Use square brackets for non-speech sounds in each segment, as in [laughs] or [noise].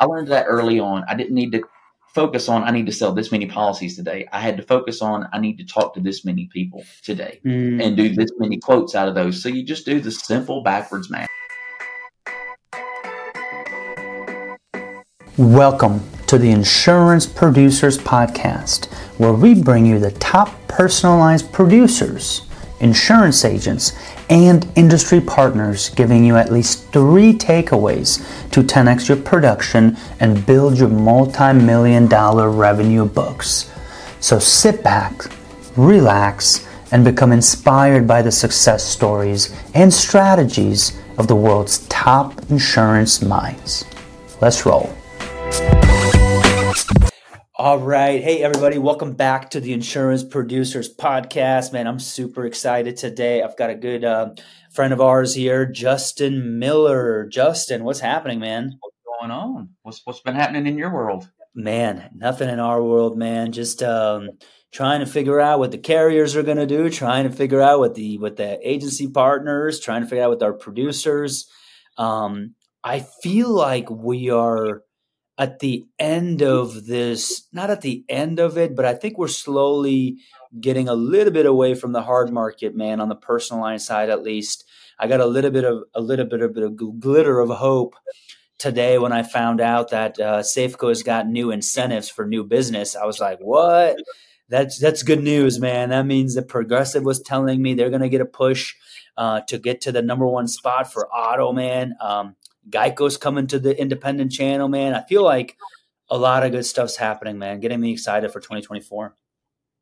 I learned that early on. I didn't need to focus on I need to sell this many policies today. I had to focus on I need to talk to this many people today mm. and do this many quotes out of those. So you just do the simple backwards math. Welcome to the Insurance Producers Podcast, where we bring you the top personalized producers, insurance agents, and industry partners, giving you at least three takeaways to 10x your production and build your multi million dollar revenue books. So sit back, relax, and become inspired by the success stories and strategies of the world's top insurance minds. Let's roll. All right. Hey, everybody. Welcome back to the Insurance Producers Podcast. Man, I'm super excited today. I've got a good uh, friend of ours here, Justin Miller. Justin, what's happening, man? What's going on? What's, what's been happening in your world? Man, nothing in our world, man. Just um, trying to figure out what the carriers are going to do, trying to figure out what the what the agency partners, trying to figure out with our producers. Um, I feel like we are at the end of this, not at the end of it, but I think we're slowly getting a little bit away from the hard market, man, on the personal line side at least. I got a little bit of a little bit of, bit of glitter of hope today when I found out that uh, Safeco has got new incentives for new business. I was like, "What? That's that's good news, man. That means that Progressive was telling me they're going to get a push uh, to get to the number one spot for auto, man. Um, Geico's coming to the independent channel, man. I feel like a lot of good stuff's happening, man. Getting me excited for 2024.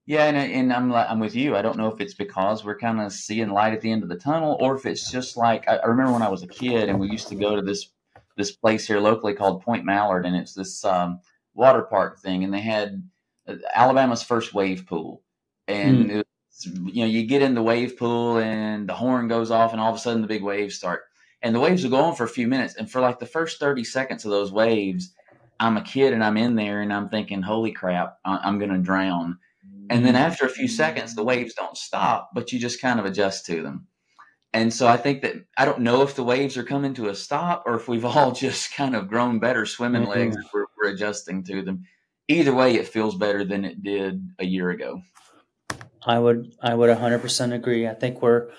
Yeah, and, and I'm I'm with you. I don't know if it's because we're kind of seeing light at the end of the tunnel, or if it's just like I, I, remember when I was a kid and we used to go to this this place here locally called Point Mallard, and it's this um, water park thing, and they had uh, Alabama's first wave pool, and mm. was, you know you get in the wave pool and the horn goes off, and all of a sudden the big waves start and the waves will go on for a few minutes. And for like the first 30 seconds of those waves, I'm a kid and I'm in there and I'm thinking, holy crap, I'm going to drown. And then after a few seconds, the waves don't stop, but you just kind of adjust to them. And so I think that I don't know if the waves are coming to a stop or if we've [laughs] all just kind of grown better swimming mm-hmm. legs we're, we're adjusting to them. Either way, it feels better than it did a year ago. I would I would 100% agree. I think we're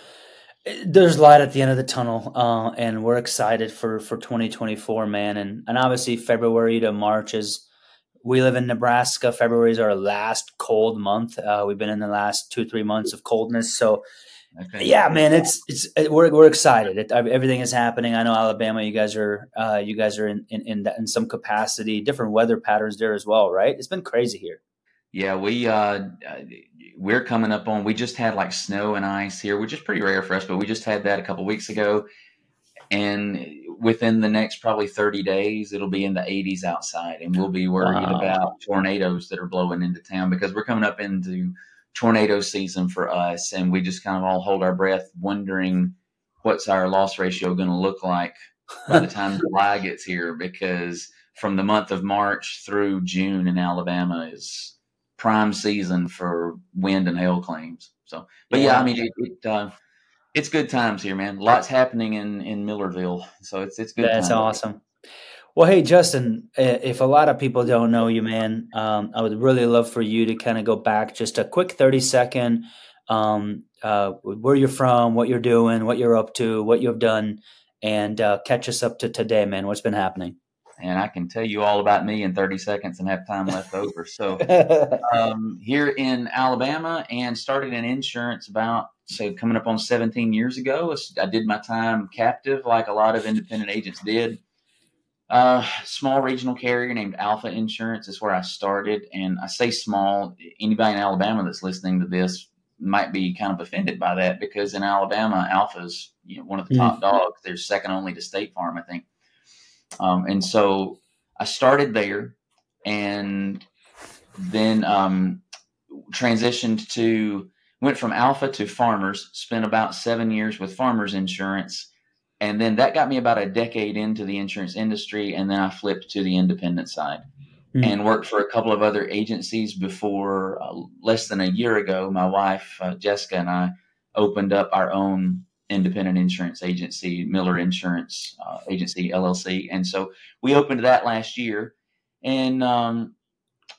there's light at the end of the tunnel, uh, and we're excited for for 2024, man. And and obviously February to March is. We live in Nebraska. February is our last cold month. Uh, we've been in the last two three months of coldness, so Okay. Yeah, man, it's it's it, we're we're excited. It, everything is happening. I know Alabama. You guys are uh, you guys are in in in, in, some capacity. Different weather patterns there as well, right? It's been crazy here. Yeah, we uh, we're coming up on. We just had like snow and ice here, which is pretty rare for us, but we just had that a couple weeks ago. And within the next probably 30 days, it'll be in the 80s outside, and we'll be worried wow. about tornadoes that are blowing into town because we're coming up into tornado season for us, and we just kind of all hold our breath, wondering what's our loss ratio going to look like by the time [laughs] July gets here, because from the month of March through June in Alabama is prime season for wind and hail claims. So, but yeah, I mean, it, it uh, it's good times here, man. Lots happening in in Millerville, so it's it's good. That's awesome. Well, hey Justin, if a lot of people don't know you, man, um, I would really love for you to kind of go back just a quick thirty second, um, uh, where you're from, what you're doing, what you're up to, what you've done, and uh, catch us up to today, man. What's been happening? And I can tell you all about me in 30 seconds and have time left over. So, [laughs] um, here in Alabama, and started in insurance about so coming up on 17 years ago. I did my time captive, like a lot of independent agents did. Uh, small regional carrier named Alfa Insurance is where I started, and I say small. Anybody in Alabama that's listening to this might be kind of offended by that because in Alabama, Alfa's you know, one of the top mm. dogs. They're second only to State Farm, I think. Um, and so I started there and then um, transitioned to, went from Alfa to Farmers, spent about seven years with Farmers Insurance. And then that got me about a decade into the insurance industry. And then I flipped to the independent side mm-hmm. and worked for a couple of other agencies before uh, less than a year ago. My wife, uh, Jessica, and I opened up our own independent insurance agency, Miller Insurance uh, Agency LLC, and so we opened that last year, and um,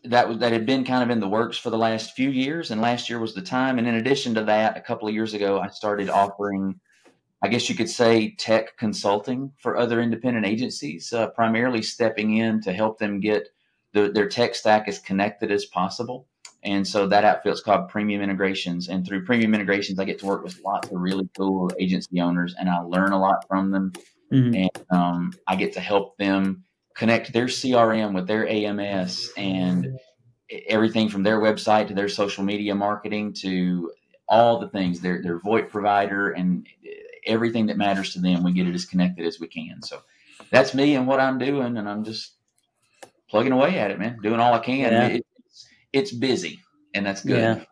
that that had been kind of in the works for the last few years, and last year was the time. And in addition to that, a couple of years ago, I started offering, I guess you could say, tech consulting for other independent agencies, uh, primarily stepping in to help them get the, their tech stack as connected as possible. And so that outfit's called Premium Integrations. And through Premium Integrations, I get to work with lots of really cool agency owners, and I learn a lot from them. Mm-hmm. And um, I get to help them connect their CRM with their AMS and everything from their website to their social media marketing to all the things their their VoIP provider and everything that matters to them. We get it as connected as we can. So that's me and what I'm doing, and I'm just plugging away at it, man. Doing all I can. Yeah. It, it's, it's busy, and that's good. Yeah.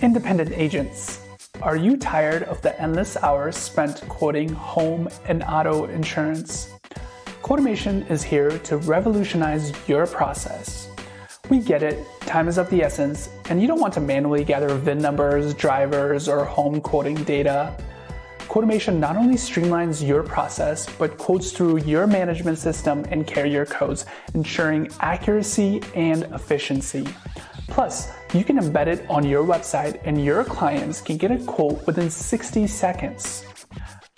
Independent agents. Are you tired of the endless hours spent quoting home and auto insurance? Quotamation is here to revolutionize your process. We get it, time is of the essence, and you don't want to manually gather VIN numbers, drivers, or home quoting data. Quotamation not only streamlines your process, but quotes through your management system and carrier codes, ensuring accuracy and efficiency. Plus, you can embed it on your website and your clients can get a quote within 60 seconds.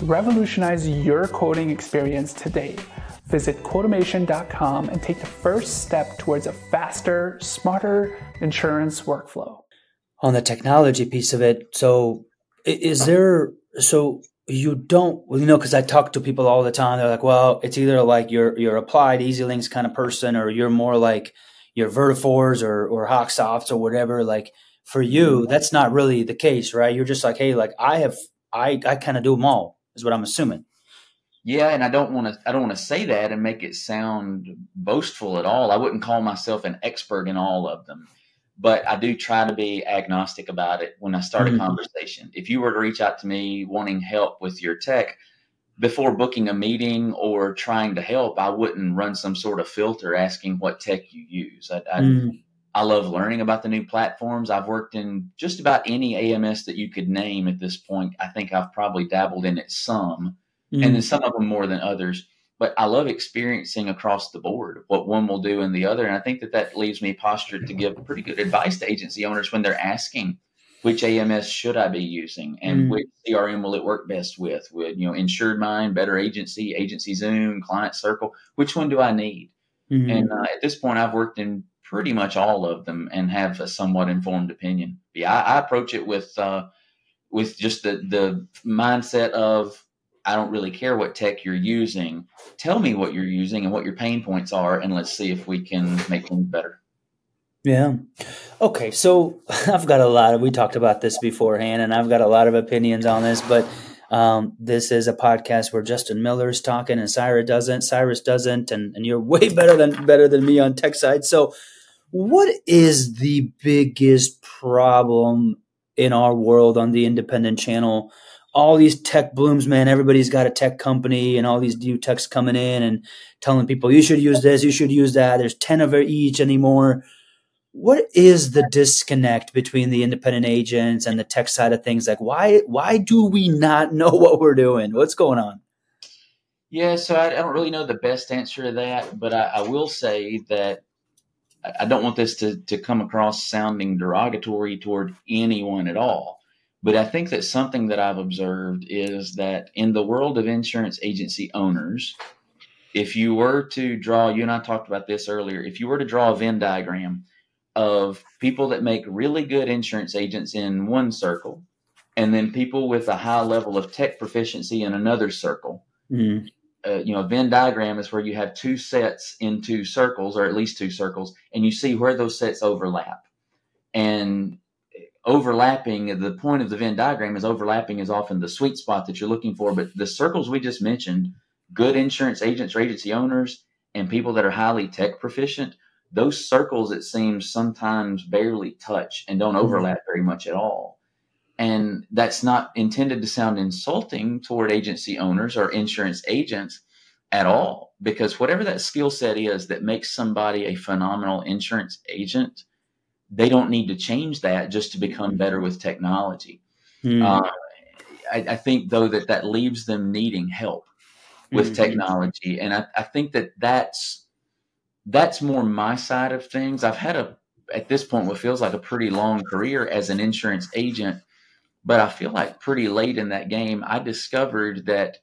Revolutionize your quoting experience today. Visit quotamation.com and take the first step towards a faster, smarter insurance workflow. On the technology piece of it, so is there, so you don't, you know, because I talk to people all the time. They're like, well, it's either like you're, you're applied EZLynx kind of person or you're more like, your Vertafores or or Hawksofts or whatever. Like for you, mm-hmm. that's not really the case, right? You're just like, hey, like I have, I I kind of do them all, is what I'm assuming. Yeah, and I don't want to I don't want to say that and make it sound boastful at all. I wouldn't call myself an expert in all of them, but I do try to be agnostic about it when I start mm-hmm. a conversation. If you were to reach out to me wanting help with your tech, before booking a meeting or trying to help, I wouldn't run some sort of filter asking what tech you use. I, I, mm. I, love learning about the new platforms. I've worked in just about any AMS that you could name at this point. I think I've probably dabbled in it some, mm. and then some of them more than others. But I love experiencing across the board what one will do and the other. And I think that that leaves me postured to give pretty good advice to agency owners when they're asking which AMS should I be using and mm. which CRM will it work best with? With you know, InsuredMine, Better Agency, Agency Zoom, Client Circle. Which one do I need? Mm-hmm. And uh, at this point, I've worked in pretty much all of them and have a somewhat informed opinion. Yeah, I, I approach it with uh, with just the the mindset of I don't really care what tech you're using. Tell me what you're using and what your pain points are, and let's see if we can make things better. Yeah. Okay. So [laughs] I've got a lot of, we talked about this beforehand, and I've got a lot of opinions on this, but um, this is a podcast where Justin Miller is talking and Cyrus doesn't, Cyrus doesn't, and, and you're way [laughs] better than better than me on tech side. So what is the biggest problem in our world on the independent channel? All these tech blooms, man. Everybody's got a tech company, and all these new techs coming in and telling people you should use this, you should use that. There's ten of each anymore. What is the disconnect between the independent agents and the tech side of things? Like why why do we not [laughs] know what we're doing? What's going on? Yeah so i, I don't really know the best answer to that but i, I will say that I, don't want this to, to come across sounding derogatory toward anyone at all but i think that something that i've observed is that in the world of insurance agency owners if you were to draw you and i talked about this earlier if you were to draw a venn diagram of people that make really good insurance agents in one circle, and then people with a high level of tech proficiency in another circle. Mm. Uh, you know, a Venn diagram is where you have two sets in two circles, or at least two circles, and you see where those sets overlap. And overlapping, the point of the Venn diagram is overlapping is often the sweet spot that you're looking for. But the circles we just mentioned, good insurance agents or agency owners, and people that are highly tech proficient, those circles it seems sometimes barely touch and don't mm-hmm. overlap very much at all and that's not intended to sound insulting toward agency owners or insurance agents at all because whatever that skill set is that makes somebody a phenomenal insurance agent they don't need to change that just to become better with technology Mm. Uh, I, I, think though that that leaves them needing help with mm-hmm. technology, and I, I think that that's that's more my side of things. I've had a at this point what feels like a pretty long career as an insurance agent, but I feel like pretty late in that game I discovered that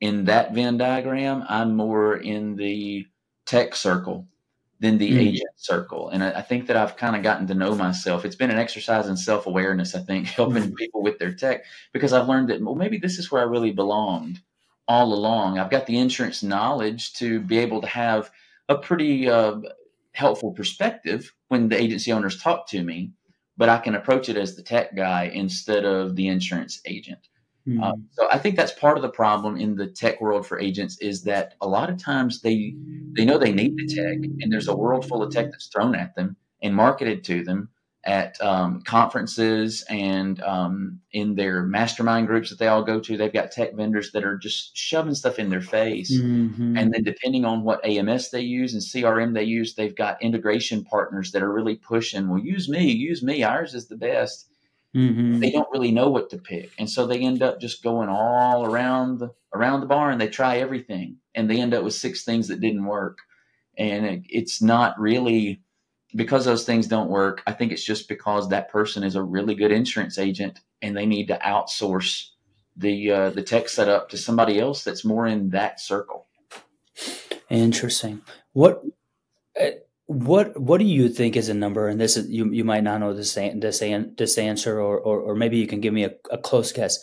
in that Venn diagram I'm more in the tech circle than the mm-hmm. agent circle. And I, I, think that I've kind of gotten to know myself. It's been an exercise in self awareness, I think, [laughs] helping mm-hmm. people with their tech because I've learned that, well, maybe this is where I really belonged all along. I've got the insurance knowledge to be able to have a pretty uh, helpful perspective when the agency owners talk to me, but I can approach it as the tech guy instead of the insurance agent. Mm-hmm. Um, so I think that's part of the problem in the tech world for agents is that a lot of times they they know they need the tech, and there's a world full of tech that's thrown at them and marketed to them at um, conferences and um, in their mastermind groups that they all go to. They've got tech vendors that are just shoving stuff in their face, mm-hmm. and then depending on what AMS they use and CRM they use, they've got integration partners that are really pushing. Well, use me, use me. Ours is the best Mm-hmm. They don't really know what to pick, and so they end up just going all around the, around the barn. They try everything, and they end up with six things that didn't work. And it, it's not really because those things don't work. I think it's just because that person is a really good insurance agent, and they need to outsource the uh, the tech setup to somebody else that's more in that circle. Interesting. What uh, what what do you think is a number? And this is you you might not know this this this answer, or or, or maybe you can give me a, a close guess.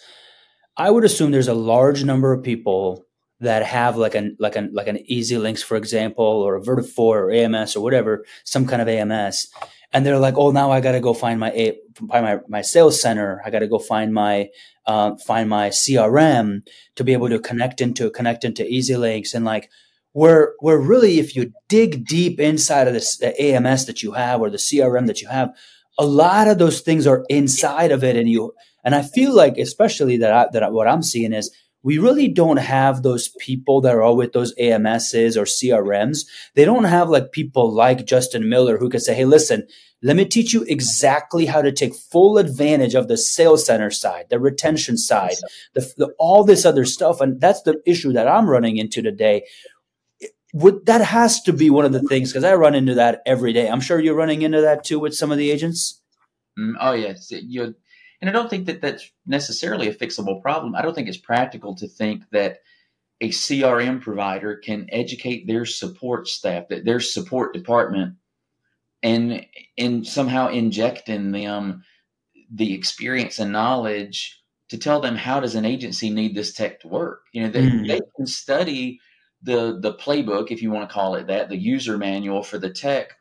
I would assume there's a large number of people that have like an like an like an EZLynx, for example, or a Vertafore or AMS or whatever, some kind of AMS, and they're like, oh, now I got to go find my a find my my sales center. I got to go find my uh, find my CRM to be able to connect into connect into EZLynx, and like where where really if you dig deep inside of this, the AMS that you have or the CRM that you have, a lot of those things are inside of it, and you and I feel like especially that I, that what I'm seeing is we really don't have those people that are all with those AMSs or CRMs. They don't have like people like Justin Miller who can say, "Hey, listen." Let me teach you exactly how to take full advantage of the sales center side, the retention side, the, the, all this other stuff. And that's the issue that I'm running into today would that has to be one of the things because I run into that every day. I'm sure you're running into that too with some of the agents. Mm, oh yes, you and I don't think that that's necessarily a fixable problem. I don't think it's practical to think that a CRM provider can educate their support staff, that their support department, and and somehow inject in them the experience and knowledge to tell them how does an agency need this tech to work. You know, they, mm. they can study the the playbook, if you want to call it that, the user manual for the tech.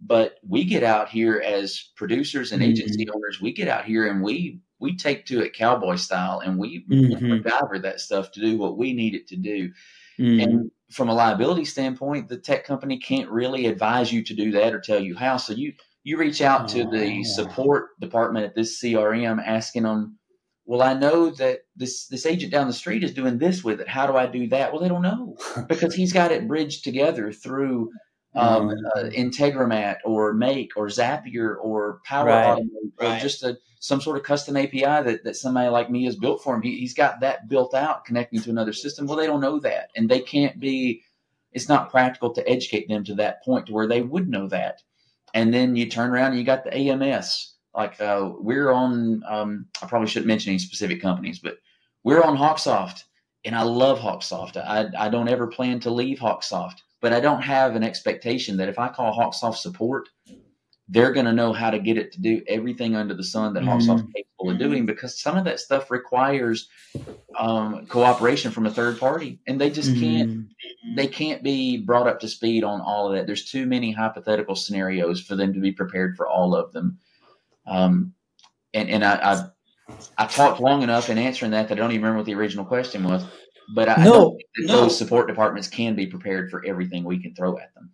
But we get out here as producers and mm-hmm. agency owners. We get out here and we we take to it cowboy style, and we mm-hmm. that stuff to do what we need it to do. Mm-hmm. And from a liability standpoint, the tech company can't really advise you to do that or tell you how. So you you reach out to the oh. support department at this CRM asking them, well, I know that this this agent down the street is doing this with it. How do I do that? Well, they don't know [laughs] because he's got it bridged together through um, mm-hmm. uh, Integromat or Make or Zapier or Power right. Automate or right. just a, some sort of custom API that, that somebody like me has built for him. He, he's got that built out connecting to another system. Well, they don't know that, and they can't be. It's not practical to educate them to that point to where they would know that. And then you turn around and you got the AMS like uh, we're on, um, I probably shouldn't mention any specific companies, but we're on Hawksoft, and I love Hawksoft. I, I don't ever plan to leave Hawksoft, but I don't have an expectation that if I call Hawksoft support, they're going to know how to get it to do everything under the sun that mm-hmm. Hawksoft is capable of doing because some of that stuff requires um, cooperation from a third party, and they just mm-hmm. can't. They can't be brought up to speed on all of that. There's too many hypothetical scenarios for them to be prepared for all of them. Um, and and I, I, I talked long enough in answering that that I don't even remember what the original question was. But I, no, I no. those support departments can be prepared for everything we can throw at them.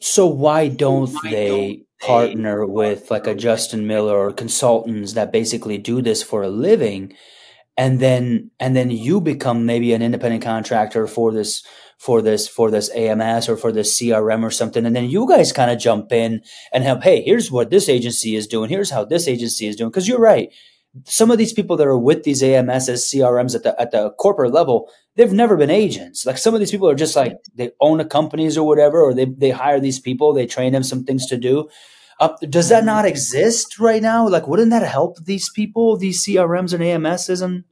So why don't why they don't partner they with like a Justin Miller or consultants that basically do this for a living, and then and then you become maybe an independent contractor for this for this for this AMS or for this CRM or something, and then you guys kind of jump in and help. Hey, here's what this agency is doing. Here's how this agency is doing. Because you're right. some of these people that are with these AMSs, CRMs at the at the corporate level, they've never been agents. Like some of these people are just like they own a companies or whatever, or they they hire these people, they train them some things to do. Uh, does that not exist right now? Like, wouldn't that help these people, these CRMs and AMSs? And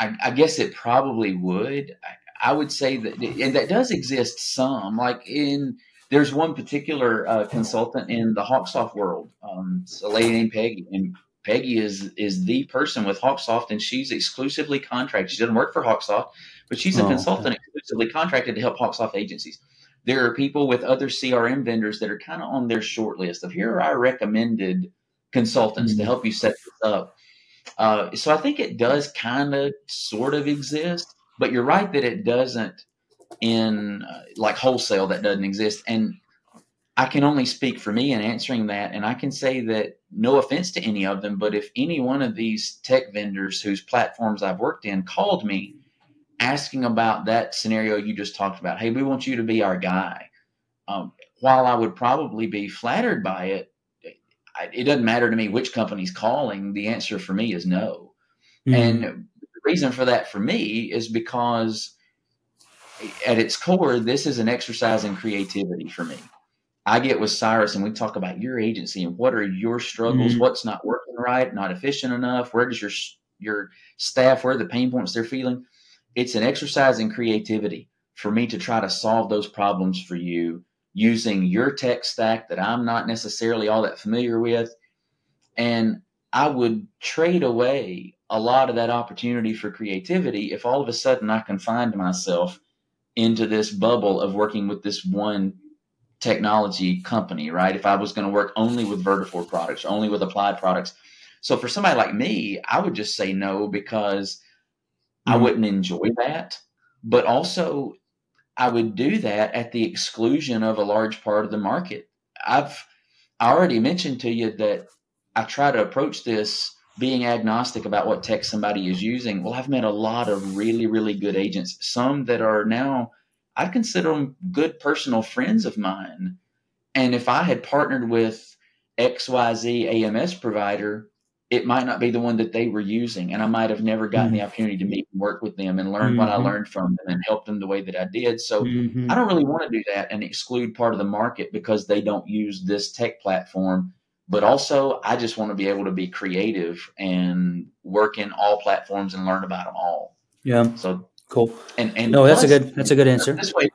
I, I guess it probably would. I, I, would say that, and that does exist some. Like in, there's one particular uh, consultant in the Hawksoft world. Um, it's a lady named Peggy, and Peggy is is the person with Hawksoft, and she's exclusively contracted. She doesn't work for Hawksoft, but she's a oh, consultant okay. exclusively contracted to help Hawksoft agencies. There are people with other CRM vendors that are kind of on their short list of here are our recommended consultants mm-hmm. to help you set this up. Uh, so I think it does kind of sort of exist, but you're right that it doesn't in uh, like wholesale that doesn't exist. And I can only speak for me in answering that. And I can say that no offense to any of them, but if any one of these tech vendors whose platforms I've worked in called me asking about that scenario you just talked about, hey, we want you to be our guy. Um, while I would probably be flattered by it, it doesn't matter to me which company's calling. The answer for me is no. Mm-hmm. And reason for that for me is because at its core, this is an exercise in creativity for me. I get with Cyrus and we talk about your agency and what are your struggles, mm-hmm. what's not working right, not efficient enough, where does your your staff, where are the pain points they're feeling. It's an exercise in creativity for me to try to solve those problems for you using your tech stack that I'm not necessarily all that familiar with. And I would trade away a lot of that opportunity for creativity if all of a sudden I confined myself into this bubble of working with this one technology company, right? If I was going to work only with Vertafore products, only with applied products. So for somebody like me, I would just say no because mm-hmm. I wouldn't enjoy that. But also, I would do that at the exclusion of a large part of the market. I've I already mentioned to you that I try to approach this being agnostic about what tech somebody is using. Well, I've met a lot of really, really good agents, some that are now, I consider them good personal friends of mine. And if I had partnered with XYZ AMS provider, it might not be the one that they were using. And I might have never gotten mm-hmm. the opportunity to meet and work with them and learn mm-hmm. what I mm-hmm. learned from them and help them the way that I did. So mm-hmm. I don't really want to do that and exclude part of the market because they don't use this tech platform. But also, I just want to be able to be creative and work in all platforms and learn about them all. Yeah. So cool. And and no, that's a good that's a good answer. This way,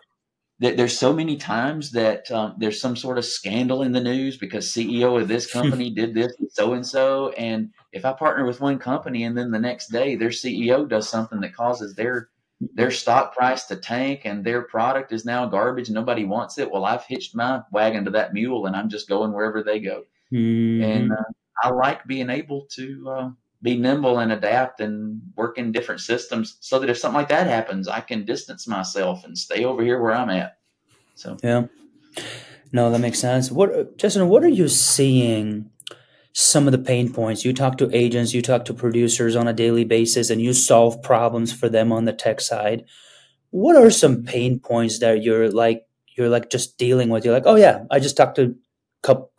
there's so many times that um, there's some sort of scandal in the news because CEO of this [laughs] company did this so and so. And if I partner with one company and then the next day their CEO does something that causes their their stock price to tank and their product is now garbage and nobody wants it, well, I've hitched my wagon to that mule and I'm just going wherever they go. Mm-hmm. And uh, I like being able to uh, be nimble and adapt and work in different systems so that if something like that happens, I can distance myself and stay over here where I'm at. So, yeah. No, that makes sense. What, Justin, what are you seeing? Some of the pain points. You talk to agents, you talk to producers on a daily basis, and you solve problems for them on the tech side. What are some pain points that you're like you're like just dealing with? You're like, oh yeah, I just talked to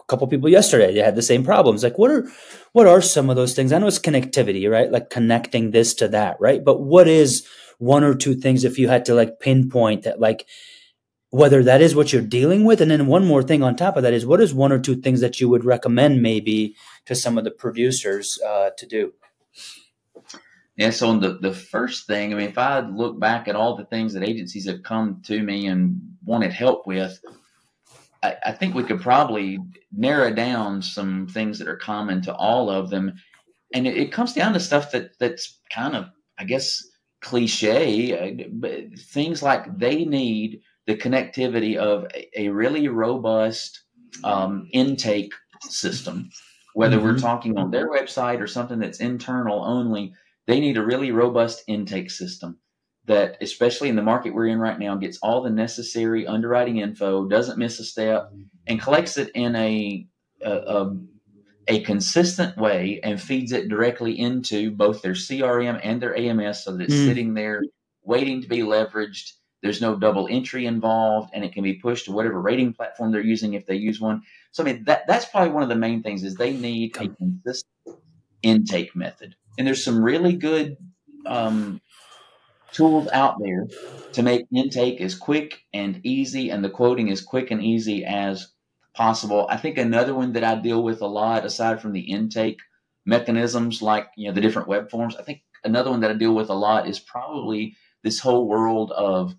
a couple people yesterday they had the same problems. Like what are what are some of those things? I know it's connectivity right? Like connecting this to that right? But what is one or two things if you had to like pinpoint that like whether that is what you're dealing with? And then one more thing on top of that is what is one or two things that you would recommend maybe to some of the producers uh, to do? Yeah so on the, the first thing i mean if i look back at all the things that agencies have come to me and wanted help with I, I think we could probably narrow down some things that are common to all of them, and it, it comes down to stuff that that's kind of, I guess, cliche. Uh, but things like they need the connectivity of a, a really robust um, intake system, whether mm-hmm. we're talking on their website or something that's internal only. They need a really robust intake system that, especially in the market we're in right now, gets all the necessary underwriting info, doesn't miss a step, and collects it in a, a, a, a consistent way and feeds it directly into both their CRM and their AMS so that it's mm. sitting there waiting to be leveraged. There's no double entry involved, and it can be pushed to whatever rating platform they're using if they use one. So I mean that that's probably one of the main things is they need a consistent intake method. And there's some really good um, tools out there to make intake as quick and easy and the quoting as quick and easy as possible. I think another one that I deal with a lot, aside from the intake mechanisms like you know the different web forms, I think another one that I deal with a lot is probably this whole world of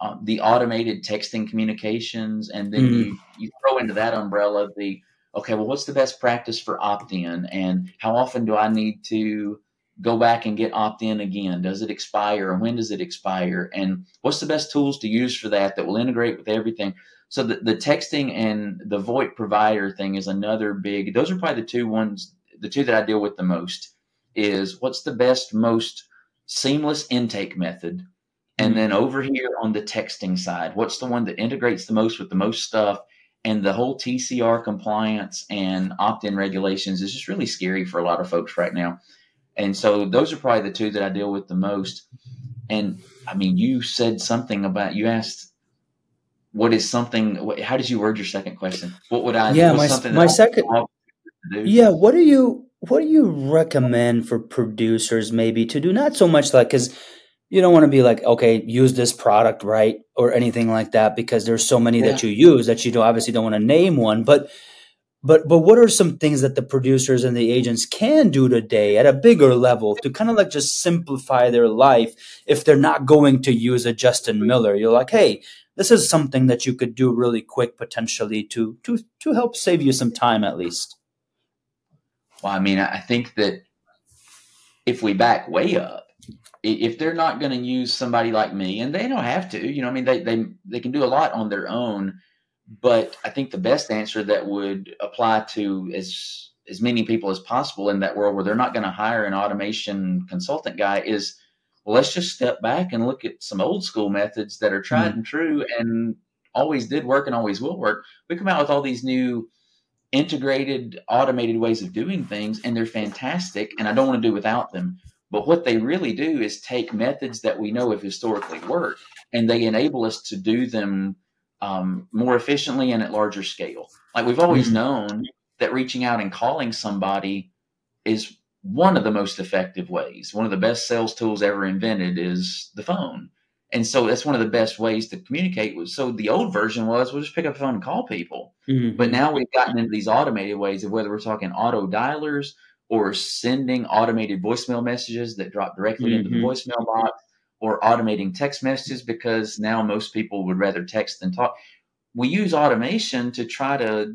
um, the automated texting communications, and then mm. you you throw into that umbrella the okay, well, what's the best practice for opt in, and how often do I need to go back and get opt in again? Does it expire, and when does it expire, and what's the best tools to use for that that will integrate with everything? So the, the texting and the VoIP provider thing is another big. Those are probably the two ones, the two that I deal with the most. Is what's the best, most seamless intake method and mm-hmm. then over here on the texting side, what's the one that integrates the most with the most stuff? And the whole TCR compliance and opt in regulations is just really scary for a lot of folks right now. And so those are probably the two that I deal with the most. And I mean, you said something about, you asked, what is something, how did you word your second question? What would I, yeah, my, my second, yeah, what do you, what do you recommend for producers maybe to do? Not so much like, cause you don't want to be like, okay, use this product, right? Or anything like that, because there's so many yeah. that you use that you don't obviously don't want to name one. But but but what are some things that the producers and the agents can do today at a bigger level to kind of like just simplify their life if they're not going to use a Justin Miller? You're like, hey, this is something that you could do really quick potentially to to to help save you some time at least. Well, I mean, I think that if we back way up if they're not going to use somebody like me, and they don't have to, you know, I mean, they they they can do a lot on their own. But I think the best answer that would apply to as as many people as possible in that world where they're not going to hire an automation consultant guy is well, let's just step back and look at some old school methods that are tried mm-hmm. and true and always did work and always will work. We come out with all these new integrated, automated ways of doing things, and they're fantastic. And I don't want to do without them. But what they really do is take methods that we know have historically worked and they enable us to do them um, more efficiently and at larger scale. Like we've always mm-hmm. known that reaching out and calling somebody is one of the most effective ways. One of the best sales tools ever invented is the phone. And so that's one of the best ways to communicate. So the old version was we'll just pick up the phone and call people. Mm-hmm. But now we've gotten into these automated ways of whether we're talking auto dialers or sending automated voicemail messages that drop directly mm-hmm. into the voicemail box or automating text messages because now most people would rather text than talk. We use automation to try to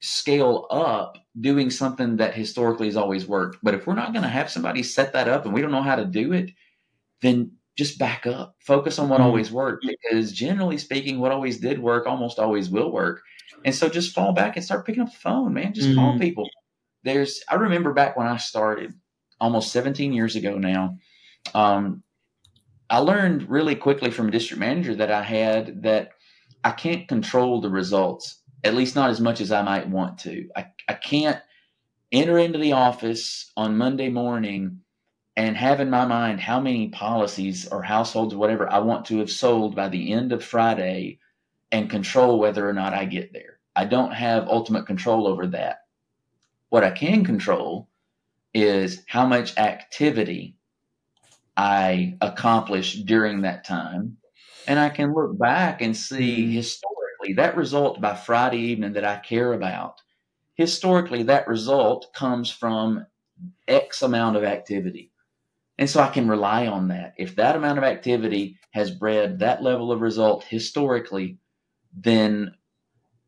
scale up doing something that historically has always worked. But if we're not going to have somebody set that up and we don't know how to do it, then just back up, focus on what mm-hmm. always worked because generally speaking, what always did work almost always will work. And so just fall back and start picking up the phone, man. Just mm-hmm. call people there's I remember back when I started almost 17 years ago now. Um, I learned really quickly from a district manager that I had that I can't control the results, at least not as much as I might want to. I, I can't enter into the office on Monday morning and have in my mind how many policies or households or whatever I want to have sold by the end of Friday and control whether or not I get there. I don't have ultimate control over that. What I can control is how much activity I accomplished during that time. And I can look back and see mm-hmm. historically that result by Friday evening that I care about. Historically, that result comes from X amount of activity. And so I can rely on that. If that amount of activity has bred that level of result historically, then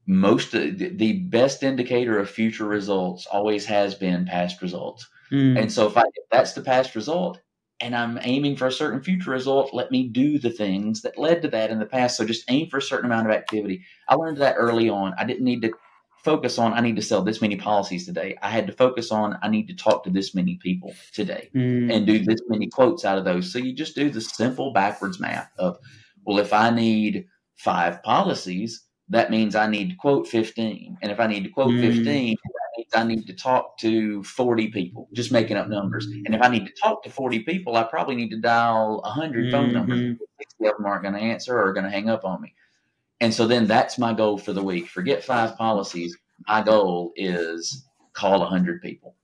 most the best indicator of future results always has been past results. Mm. And so if, I, if that's the past result and I'm aiming for a certain future result, let me do the things that led to that in the past. So just aim for a certain amount of activity. I learned that early on. I didn't need to focus on I need to sell this many policies today. I had to focus on I need to talk to this many people today mm. and do this many quotes out of those. So you just do the simple backwards math of well if I need 5 policies, that means I need to quote 15. And if I need to quote mm. 15, that means I need to talk to 40 people, just making up numbers. And if I need to talk to 40 people, I probably need to dial 100 mm-hmm. phone numbers. 60 of them aren't going to answer or are going to hang up on me. And so then that's my goal for the week. Forget five policies. My goal is call 100 people.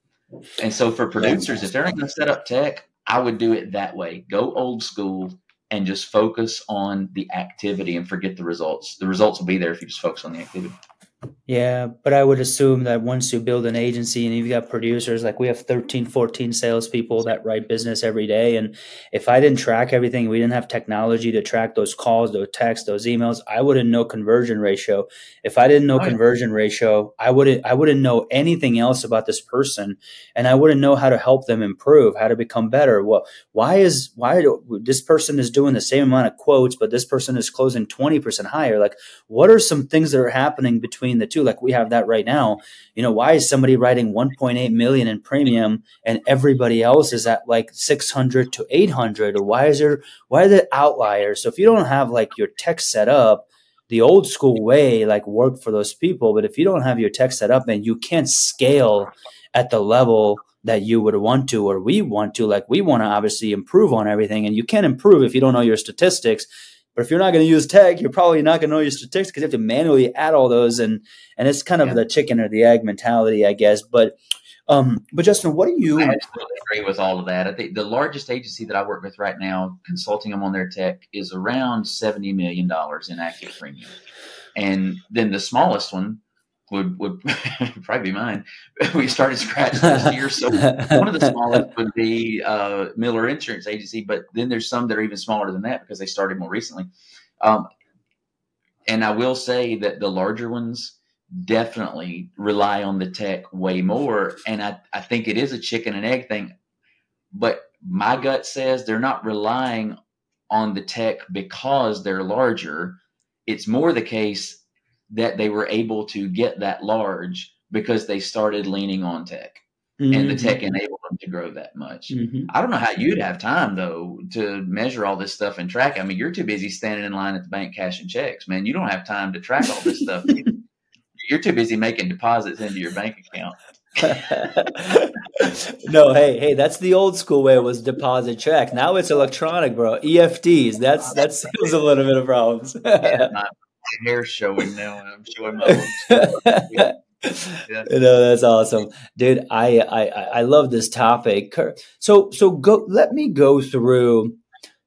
And so for producers, if they're not going to set up tech, I would do it that way. Go old school and just focus on the activity and forget the results. The results will be there if you just focus on the activity. Yeah, but I would assume that once you build an agency and you've got producers, like we have 13, 14 salespeople that write business every day. And if I didn't track everything, we didn't have technology to track those calls, those texts, those emails, I wouldn't know conversion ratio. If I didn't know oh, conversion ratio, I wouldn't I wouldn't know anything else about this person and I wouldn't know how to help them improve, how to become better. Well, why is why do, this person is doing the same amount of quotes, but this person is closing 20% higher? Like what are some things that are happening between between the two like we have that right now you know why is somebody writing 1.8 million in premium and everybody else is at like 600 to 800 or why is there why are there outliers? So if you don't have like your tech set up the old school way like work for those people but if you don't have your tech set up and you can't scale at the level that you would want to or we want to like we want to obviously improve on everything and you can't improve if you don't know your statistics but if you're not going to use tech, you're probably not going to know your statistics because you have to manually add all those, and and it's kind of yeah. the chicken or the egg mentality, I guess. But um, but Justin, what do you? I absolutely agree with all of that. I think the largest agency that I work with right now, consulting them on their tech, is around seventy million dollars in active premium, and then the smallest one would would [laughs] probably be mine. [laughs] we started scratch this year, so one of the smallest [laughs] would be uh, Miller Insurance Agency, but then there's some that are even smaller than that because they started more recently. Um, and I will say that the larger ones definitely rely on the tech way more, and I I think it is a chicken and egg thing, but my gut says they're not relying on the tech because they're larger. It's more the case that they were able to get that large because they started leaning on tech. Mm-hmm. and the tech mm-hmm. enabled them to grow that much. Mm-hmm. I don't know how you'd have time though to measure all this stuff and track. I mean, you're too busy standing in line at the bank cashing checks, man. You don't have time to track all this stuff. [laughs] you're too busy making deposits into your bank account. [laughs] no, hey, hey, that's the old school way. It was deposit check. Now it's electronic, bro. EFTs. That's that solves a little bit of problems. [laughs] yeah, hair showing now, and I'm showing my. yeah. [laughs] Yeah. Know, that's awesome, dude. I, I I love this topic. So so go. Let me go through.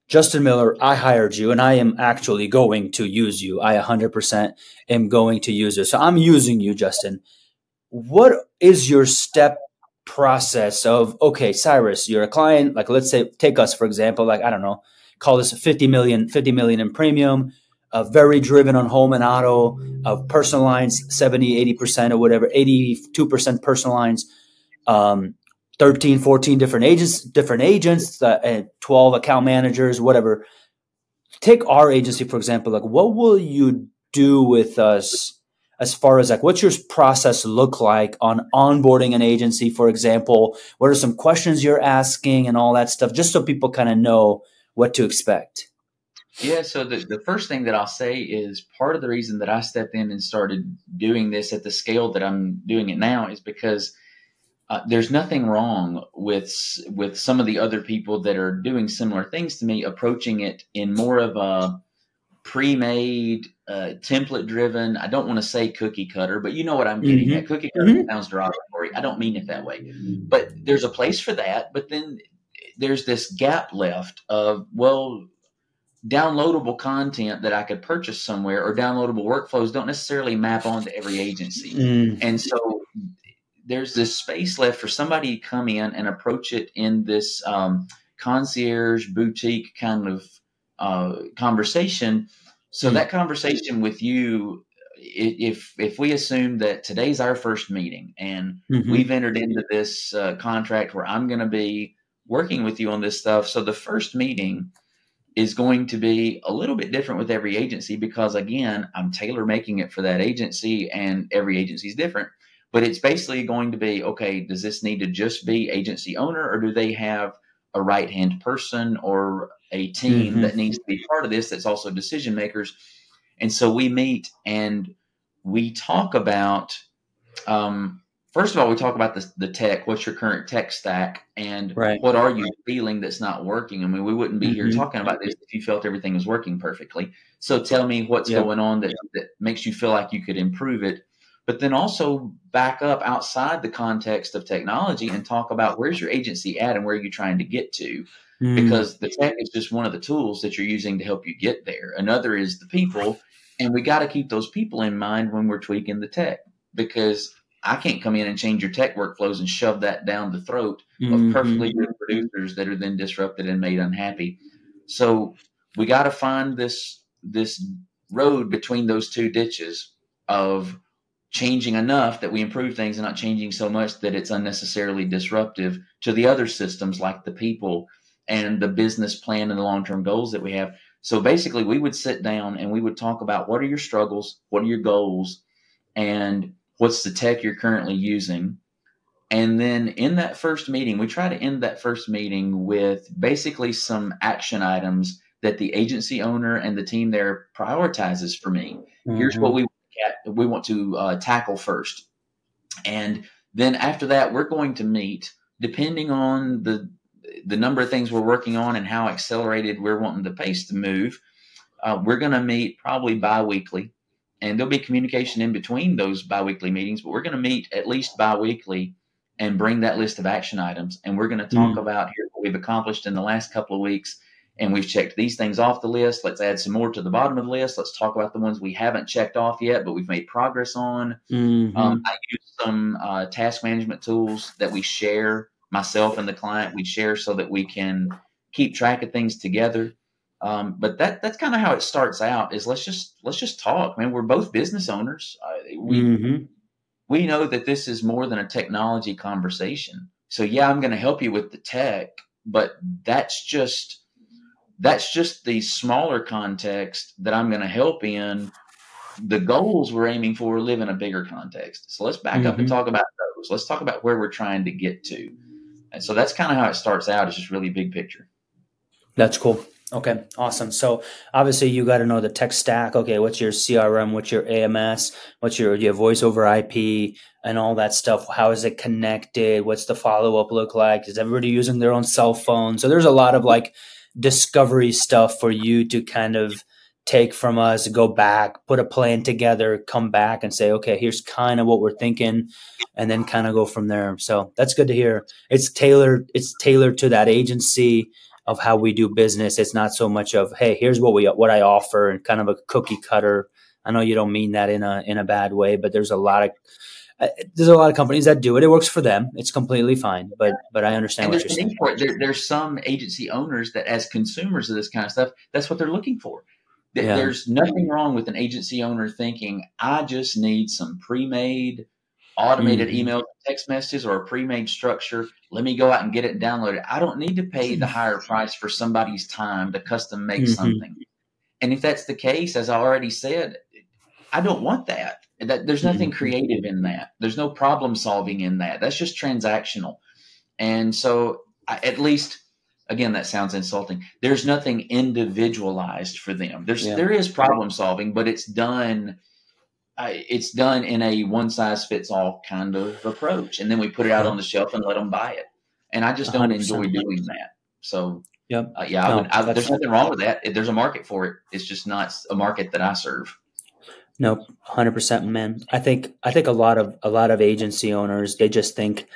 Justin Miller, I hired you, and I am actually going to use you. I 100% am going to use you. So I'm using you, Justin. What is your step process of okay, Cyrus, you're a client. Like let's say, take us for example. Like I don't know, call this 50 million, 50 million in premium uh, very driven on home and auto, uh, personal lines 70, 80% or whatever, 82% personal lines, um, 13, 14 different agents, different agents, uh, and 12 account managers, whatever. Take our agency, for example, like what will you do with us as far as like what's your process look like on onboarding an agency, for example? What are some questions you're asking and all that stuff, just so people kind of know what to expect? Yeah, so the, the first thing that I'll say is part of the reason that I stepped in and started doing this at the scale that I'm doing it now is because uh, there's nothing wrong with with some of the other people that are doing similar things to me approaching it in more of a pre-made uh, template driven i don't want to say cookie cutter but you know what i'm getting mm-hmm. at cookie cutter mm-hmm. sounds derogatory i don't mean it that way but there's a place for that but then there's this gap left of well downloadable content that I could purchase somewhere or downloadable workflows don't necessarily map onto every agency. Mm. And so there's this space left for somebody to come in and approach it in this um, concierge boutique kind of uh, conversation. So mm. that conversation with you, if if we assume that today's our first meeting and mm-hmm. we've entered into this uh, contract where I'm going to be working with you on this stuff, so the first meeting is going to be a little bit different with every agency because again i'm tailor making it for that agency and every agency is different but it's basically going to be okay does this need to just be agency owner or do they have a right hand person or a team mm-hmm. that needs to be part of this that's also decision makers and so we meet and we talk about um, first of all, we talk about the, the tech. What's your current tech stack, and right. what are you feeling that's not working? I mean, we wouldn't be mm-hmm. here talking about this if you felt everything was working perfectly. So tell me what's yep. going on that, that makes you feel like you could improve it. but then also back up outside the context of technology and talk about where's your agency at and where are you trying to get to mm. because the tech is just one of the tools that you're using to help you get there another is the people and we got to keep those people in mind when we're tweaking the tech because I can't come in and change your tech workflows and shove that down the throat mm-hmm. of perfectly good producers that are then disrupted and made unhappy. So we got to find this this road between those two ditches of changing enough that we improve things and not changing so much that it's unnecessarily disruptive to the other systems like the people and the business plan and the long-term goals that we have. So basically we would sit down and we would talk about what are your struggles, what are your goals, and what's the tech you're currently using. And then in that first meeting, we try to end that first meeting with basically some action items that the agency owner and the team there prioritizes for me. Mm-hmm. Here's what we we want to uh, tackle first, and then after that, we're going to meet depending on the the number of things we're working on and how accelerated we're wanting the pace to move. Uh, we're going to meet probably biweekly and there'll be communication in between those biweekly meetings, but we're going to meet at least biweekly and bring that list of action items. And we're going to talk mm. about here what we've accomplished in the last couple of weeks. And we've checked these things off the list. Let's add some more to the bottom of the list. Let's talk about the ones we haven't checked off yet, but we've made progress on. Mm-hmm. Um, I use some uh, task management tools that we share, myself and the client, we share so that we can keep track of things together. Um, but that that's kind of how it starts out. Is let's just let's just talk, man. We're both business owners. Uh, we mm-hmm. we know that this is more than a technology conversation. So yeah, I'm going to help you with the tech, but that's just that's just the smaller context that I'm going to help in. The goals we're aiming for live in a bigger context. So let's back mm-hmm. up and mm-hmm. talk about those. Let's talk about where we're trying to get to. And so that's kind of how it starts out. It's just really big picture. That's cool. Okay, awesome. So obviously you got to know the tech stack. Okay, what's your CRM? What's your AMS? What's your, your voice over IP and all that stuff? How is it connected? What's the follow up look like? Is everybody using their own cell phone? So there's a lot of like discovery stuff for you to kind of take from us, go back, put a plan together, come back and say, okay, here's kind of what we're thinking, and then kind of go from there. So that's good to hear. It's tailored. It's tailored to that agency of how we do business. It's not so much of hey, here's what we what I offer and kind of a cookie cutter. I know you don't mean that in a in a bad way, but there's a lot of uh, there's a lot of companies that do it. It works for them. It's completely fine. But but I understand and what you're saying. There, there's some agency owners that, as consumers of this kind of stuff, that's what they're looking for. Yeah. There's nothing wrong with an agency owner thinking, I just need some pre-made automated mm-hmm. email text messages or a pre-made structure. Let me go out and get it downloaded. I don't need to pay the higher price for somebody's time to custom make mm-hmm. something. And if that's the case as i already said i don't want that. That there's nothing mm-hmm. creative in that. There's no problem solving in that. That's just transactional. And so I, at least again that sounds insulting. There's nothing individualized for them. There's yeah. there is problem solving but it's done it's done in a one size fits all kind of approach, and then we put it out on the shelf and let them buy it. And I just don't 100%. enjoy doing that. So, yep. Uh, yeah, no, I would, I, there's nothing wrong with that. There's a market for it. It's just not a market that I serve. Nope, hundred percent, man. I think I think a lot of a lot of agency owners they just think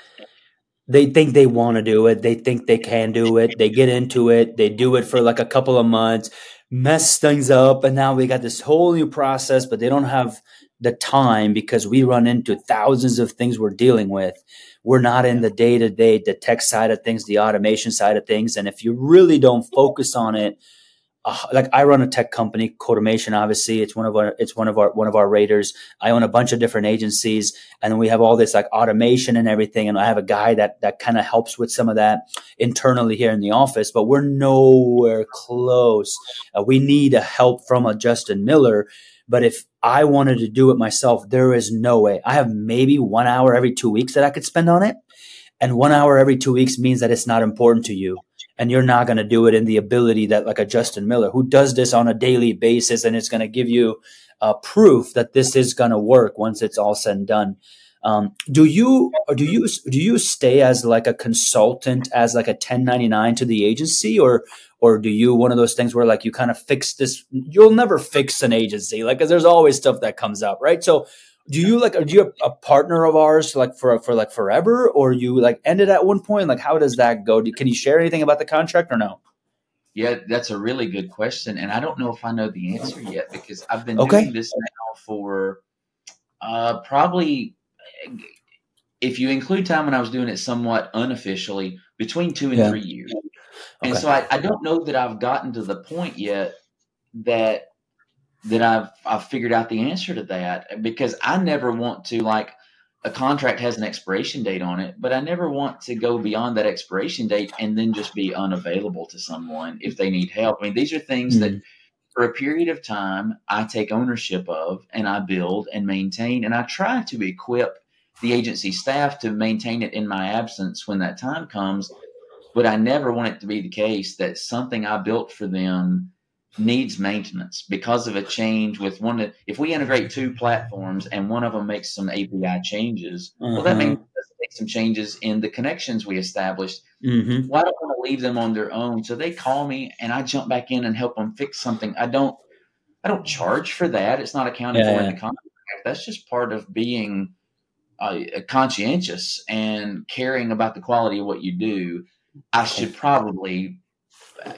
they think they want to do it. They think they can do it. They get into it. They do it for like a couple of months, mess things up, and now we got this whole new process. But they don't have the time because we run into thousands of things we're dealing with. We're not in the day to day, the tech side of things, the automation side of things. And if you really don't focus on it, uh, like I run a tech company, Codeimation. Obviously, it's one of our it's one of our one of our raters. I own a bunch of different agencies, and we have all this like automation and everything. And I have a guy that that kind of helps with some of that internally here in the office. But we're nowhere close. Uh, we need a help from a Justin Miller but if I wanted to do it myself, there is no way. I have maybe one hour every two weeks that I could spend on it. And one hour every two weeks means that it's not important to you. And you're not going to do it in the ability that, like a Justin Miller, who does this on a daily basis, and it's going to give you uh, proof that this is going to work once it's all said and done. Um, do you do you do you stay as like a consultant as like a 1099 to the agency? Or or do you one of those things where like you kind of fix this you'll never fix an agency like because there's always stuff that comes up right? So do you like are you a, a, partner of ours like for for like forever? Or you like ended at one point like how does that go? Can you share anything about the contract or no? Yeah that's a really good question and i don't know if i know the answer yet because i've been okay. doing this now for uh, probably if you include time when i was doing it somewhat unofficially between two and yeah. three years and so I, I don't know that i've gotten to the point yet that that I've I've figured out the answer to that because I never want to like a contract has an expiration date on it, but I never want to go beyond that expiration date and then just be unavailable to someone if they need help. I mean, these are things mm-hmm. that for a period of time I take ownership of and I build and maintain and I try to equip the agency staff to maintain it in my absence when that time comes. But I never want it to be the case that something I built for them needs maintenance because of a change with one if we integrate two platforms and one of them makes some api changes uh-huh. well that means mm-hmm. make some changes in the connections we established mm-hmm. well don't want to leave them on their own so they call me and i jump back in and help them fix something i don't i don't charge for that it's not accounted yeah, for in the contract that's just part of being uh, conscientious and caring about the quality of what you do i should probably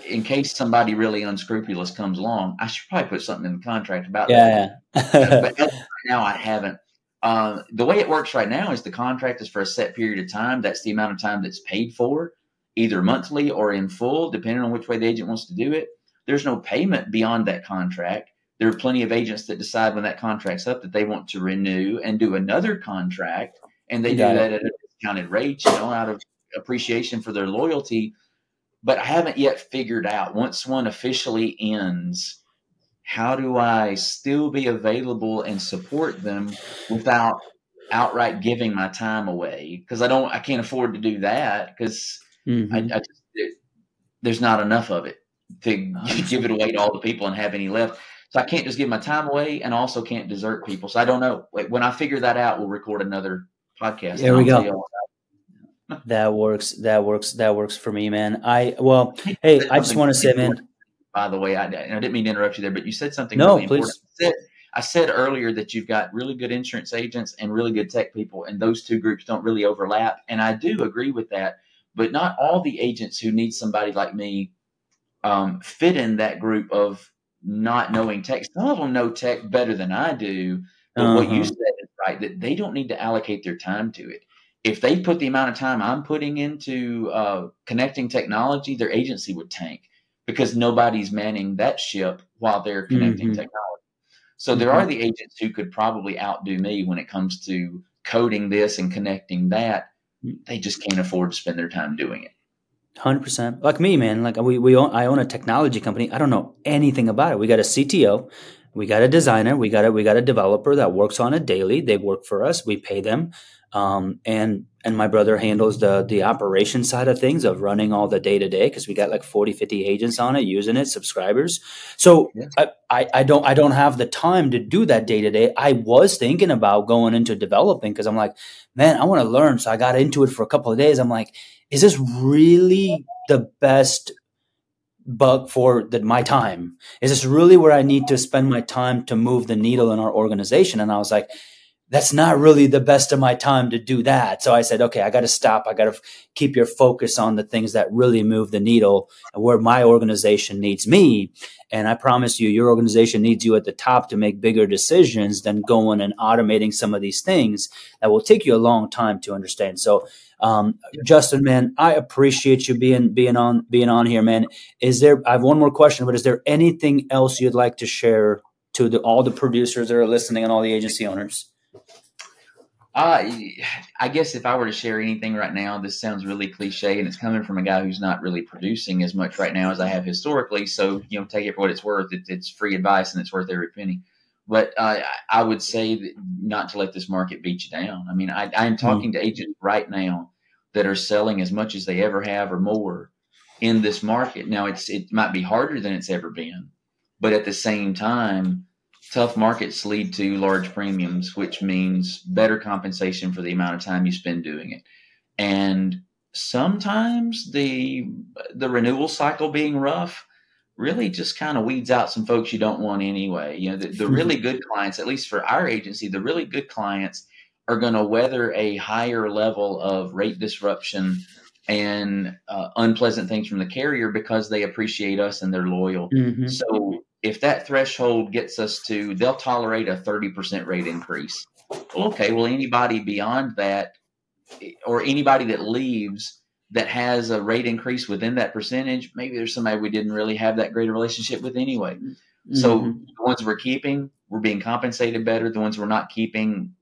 in case somebody really unscrupulous comes along, I should probably put something in the contract about yeah, that. but [laughs] right now I haven't. Uh, the way it works right now is the contract is for a set period of time. That's the amount of time that's paid for, either monthly or in full, depending on which way the agent wants to do it. There's no payment beyond that contract. There are plenty of agents that decide when that contract's up that they want to renew and do another contract, and they do that at a discounted rate, you know, out of appreciation for their loyalty but I haven't yet figured out once one officially ends, how do I still be available and support them without outright giving my time away? Because I don't, I can't afford to do that because mm-hmm. I, I just, it, there's not enough of it to [laughs] give it away to all the people and have any left. So I can't just give my time away and also can't desert people. So I don't know. When I figure that out, we'll record another podcast. There we go [laughs] that works. That works. That works for me, man. I well, hey, I just want to say, man. By the way, I, I, didn't mean to interrupt you there, but you said something. No, really please. I said, I said earlier that you've got really good insurance agents and really good tech people, and those two groups don't really overlap. And I do agree with that. But not all the agents who need somebody like me um, fit in that group of not knowing tech. Some of them know tech better than I do. But uh-huh. what you uh-huh. said is right that they don't need to allocate their time to it if they put the amount of time I'm putting into uh, connecting technology, their agency would tank because nobody's manning that ship while they're connecting mm-hmm. technology. So there mm-hmm. are the agents who could probably outdo me when it comes to coding this and connecting that. They just can't afford to spend their time doing it. Hundred percent, like me, man. Like we, we own, I own a technology company. I don't know anything about it. We got a CTO, we got a designer, we got a we got a developer that works on it daily. They work for us. We pay them. Um, and and my brother handles the the operation side of things of running all the day to day because we got like 40 50 agents on it using it subscribers. So. I, I, I don't i don't have the time to do that day to day i was thinking about going into developing because i'm like man i want to learn. So i got into it for a couple of days. I'm like is this really the best bug for the, my time? Is this really where i need to spend my time to move the needle in our organization? And i was like that's not really the best of my time to do that. So I said, okay, I got to stop. I got to f- keep your focus on the things that really move the needle and where my organization needs me. And I promise you, your organization needs you at the top to make bigger decisions than going and automating some of these things that will take you a long time to understand. So, um, Justin, man, I appreciate you being being on being on here, man. Is there? I have one more question, but is there anything else you'd like to share to the, all the producers that are listening and all the agency owners? Uh, I guess if I were to share anything right now, this sounds really cliche, and it's coming from a guy who's not really producing as much right now as I have historically. So you know, take it for what it's worth. It, it's free advice, and it's worth every penny. But uh, I would say that not to let this market beat you down. I mean, I, I'm hmm. talking mm-hmm. to agents right now that are selling as much as they ever have or more in this market. Now, it's it might be harder than it's ever been, but at the same time Tough markets lead to large premiums, which means better compensation for the amount of time you spend doing it. And sometimes the the renewal cycle being rough really just kind of weeds out some folks you don't want anyway. You know, the, the really good clients, at least for our agency, the really good clients are going to weather a higher level of rate disruption and uh, unpleasant things from the carrier because they appreciate us and they're loyal. Mm-hmm. So if that threshold gets us to, they'll tolerate a 30% rate increase. Well, okay, well, anybody beyond that or anybody that leaves that has a rate increase within that percentage, maybe there's somebody we didn't really have that great a relationship with anyway. Mm-hmm. So the ones we're keeping, we're being compensated better. The ones we're not keeping,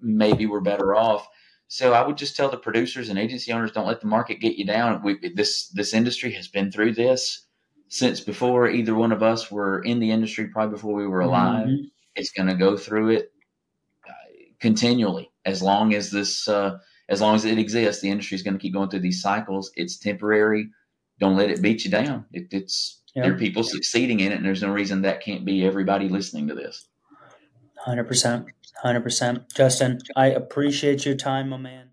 maybe we're better off. So I would just tell the producers and agency owners, don't let the market get you down. We, this this industry has been through this since before either one of us were in the industry, probably before we were alive. Mm-hmm. It's going to go through it uh, continually as long as this uh, as long as it exists, the industry is going to keep going through these cycles. It's temporary. Don't let it beat you down. It, it's yep. there are people succeeding in it, and there's no reason that can't be everybody listening to this. Hundred percent, hundred percent. Justin, I appreciate your time, my man.